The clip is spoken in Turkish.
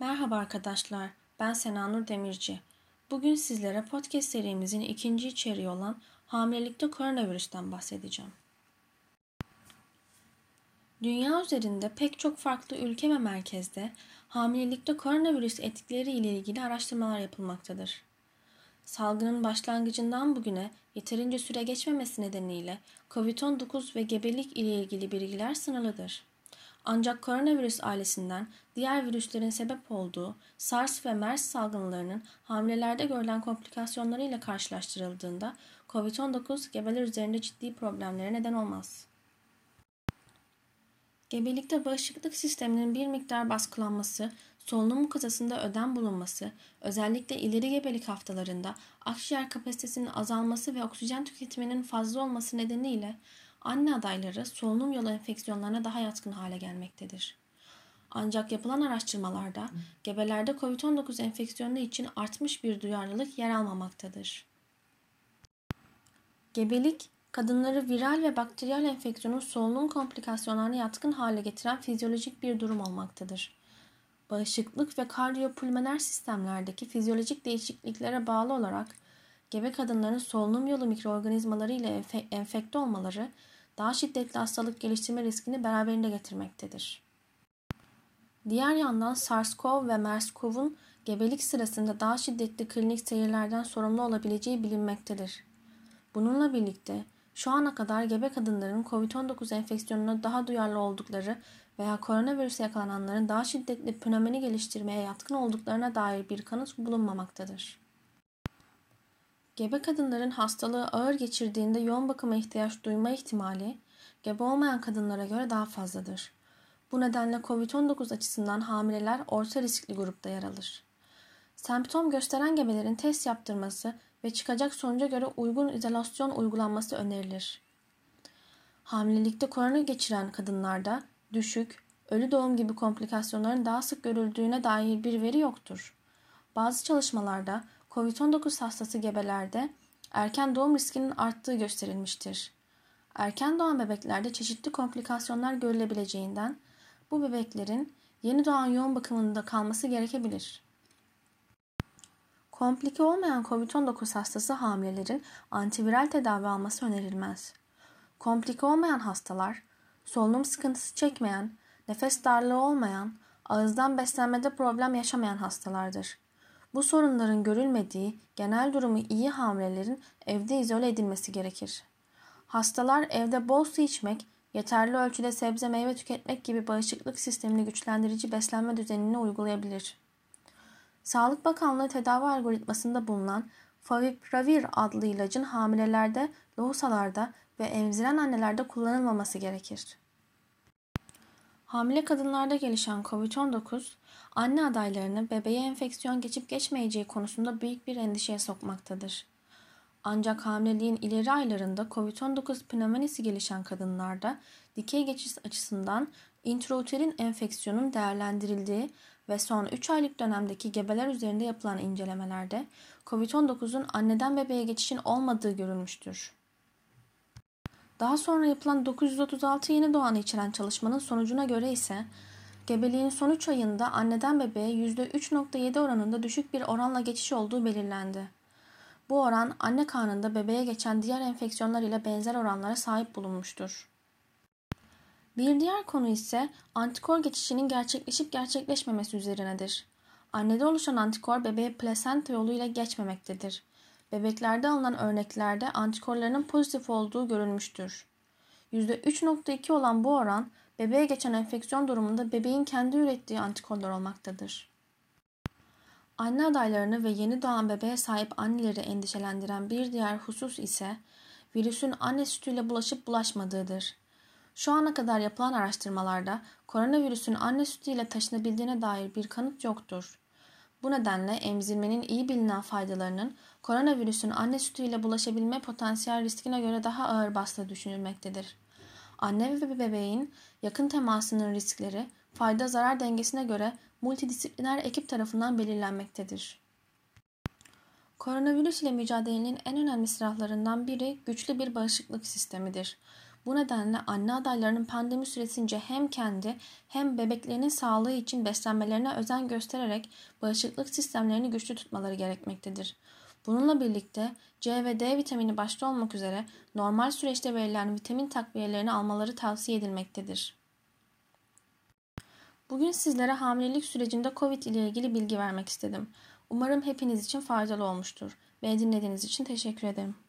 Merhaba arkadaşlar, ben Senanur Demirci. Bugün sizlere podcast serimizin ikinci içeriği olan hamilelikte koronavirüsten bahsedeceğim. Dünya üzerinde pek çok farklı ülke ve merkezde hamilelikte koronavirüs etkileri ile ilgili araştırmalar yapılmaktadır. Salgının başlangıcından bugüne yeterince süre geçmemesi nedeniyle COVID-19 ve gebelik ile ilgili bilgiler sınırlıdır. Ancak koronavirüs ailesinden diğer virüslerin sebep olduğu SARS ve MERS salgınlarının hamilelerde görülen komplikasyonları ile karşılaştırıldığında COVID-19 gebeler üzerinde ciddi problemlere neden olmaz. Gebelikte bağışıklık sisteminin bir miktar baskılanması, solunum kasasında ödem bulunması, özellikle ileri gebelik haftalarında akciğer kapasitesinin azalması ve oksijen tüketiminin fazla olması nedeniyle anne adayları solunum yolu enfeksiyonlarına daha yatkın hale gelmektedir. Ancak yapılan araştırmalarda gebelerde COVID-19 enfeksiyonu için artmış bir duyarlılık yer almamaktadır. Gebelik, kadınları viral ve bakteriyel enfeksiyonun solunum komplikasyonlarına yatkın hale getiren fizyolojik bir durum olmaktadır. Bağışıklık ve kardiyopulmoner sistemlerdeki fizyolojik değişikliklere bağlı olarak gebe kadınların solunum yolu mikroorganizmaları ile enfekte olmaları daha şiddetli hastalık geliştirme riskini beraberinde getirmektedir. Diğer yandan SARS-CoV ve MERS-CoV'un gebelik sırasında daha şiddetli klinik seyirlerden sorumlu olabileceği bilinmektedir. Bununla birlikte şu ana kadar gebe kadınların COVID-19 enfeksiyonuna daha duyarlı oldukları veya koronavirüse yakalananların daha şiddetli pnömoni geliştirmeye yatkın olduklarına dair bir kanıt bulunmamaktadır. Gebe kadınların hastalığı ağır geçirdiğinde yoğun bakıma ihtiyaç duyma ihtimali gebe olmayan kadınlara göre daha fazladır. Bu nedenle COVID-19 açısından hamileler orta riskli grupta yer alır. Semptom gösteren gebelerin test yaptırması ve çıkacak sonuca göre uygun izolasyon uygulanması önerilir. Hamilelikte korona geçiren kadınlarda düşük, ölü doğum gibi komplikasyonların daha sık görüldüğüne dair bir veri yoktur. Bazı çalışmalarda COVID-19 hastası gebelerde erken doğum riskinin arttığı gösterilmiştir. Erken doğan bebeklerde çeşitli komplikasyonlar görülebileceğinden bu bebeklerin yeni doğan yoğun bakımında kalması gerekebilir. Komplike olmayan COVID-19 hastası hamilelerin antiviral tedavi alması önerilmez. Komplike olmayan hastalar, solunum sıkıntısı çekmeyen, nefes darlığı olmayan, ağızdan beslenmede problem yaşamayan hastalardır. Bu sorunların görülmediği genel durumu iyi hamilelerin evde izole edilmesi gerekir. Hastalar evde bol su içmek, yeterli ölçüde sebze meyve tüketmek gibi bağışıklık sistemini güçlendirici beslenme düzenini uygulayabilir. Sağlık Bakanlığı tedavi algoritmasında bulunan Favipravir adlı ilacın hamilelerde, lohusalarda ve emziren annelerde kullanılmaması gerekir. Hamile kadınlarda gelişen COVID-19, anne adaylarını bebeğe enfeksiyon geçip geçmeyeceği konusunda büyük bir endişeye sokmaktadır. Ancak hamileliğin ileri aylarında COVID-19 pneumonisi gelişen kadınlarda dikey geçiş açısından intrauterin enfeksiyonun değerlendirildiği ve son 3 aylık dönemdeki gebeler üzerinde yapılan incelemelerde COVID-19'un anneden bebeğe geçişin olmadığı görülmüştür. Daha sonra yapılan 936 yeni doğanı içeren çalışmanın sonucuna göre ise gebeliğin son 3 ayında anneden bebeğe %3.7 oranında düşük bir oranla geçiş olduğu belirlendi. Bu oran anne karnında bebeğe geçen diğer enfeksiyonlar ile benzer oranlara sahip bulunmuştur. Bir diğer konu ise antikor geçişinin gerçekleşip gerçekleşmemesi üzerinedir. Annede oluşan antikor bebeğe plasenta yoluyla geçmemektedir. Bebeklerde alınan örneklerde antikorlarının pozitif olduğu görülmüştür. %3.2 olan bu oran bebeğe geçen enfeksiyon durumunda bebeğin kendi ürettiği antikorlar olmaktadır. Anne adaylarını ve yeni doğan bebeğe sahip anneleri endişelendiren bir diğer husus ise virüsün anne sütüyle bulaşıp bulaşmadığıdır. Şu ana kadar yapılan araştırmalarda koronavirüsün anne sütüyle taşınabildiğine dair bir kanıt yoktur. Bu nedenle emzirmenin iyi bilinen faydalarının koronavirüsün anne sütüyle bulaşabilme potansiyel riskine göre daha ağır bastığı düşünülmektedir. Anne ve bebeğin yakın temasının riskleri fayda zarar dengesine göre multidisipliner ekip tarafından belirlenmektedir. Koronavirüs ile mücadelenin en önemli silahlarından biri güçlü bir bağışıklık sistemidir. Bu nedenle anne adaylarının pandemi süresince hem kendi hem bebeklerinin sağlığı için beslenmelerine özen göstererek bağışıklık sistemlerini güçlü tutmaları gerekmektedir. Bununla birlikte C ve D vitamini başta olmak üzere normal süreçte verilen vitamin takviyelerini almaları tavsiye edilmektedir. Bugün sizlere hamilelik sürecinde COVID ile ilgili bilgi vermek istedim. Umarım hepiniz için faydalı olmuştur. Beni dinlediğiniz için teşekkür ederim.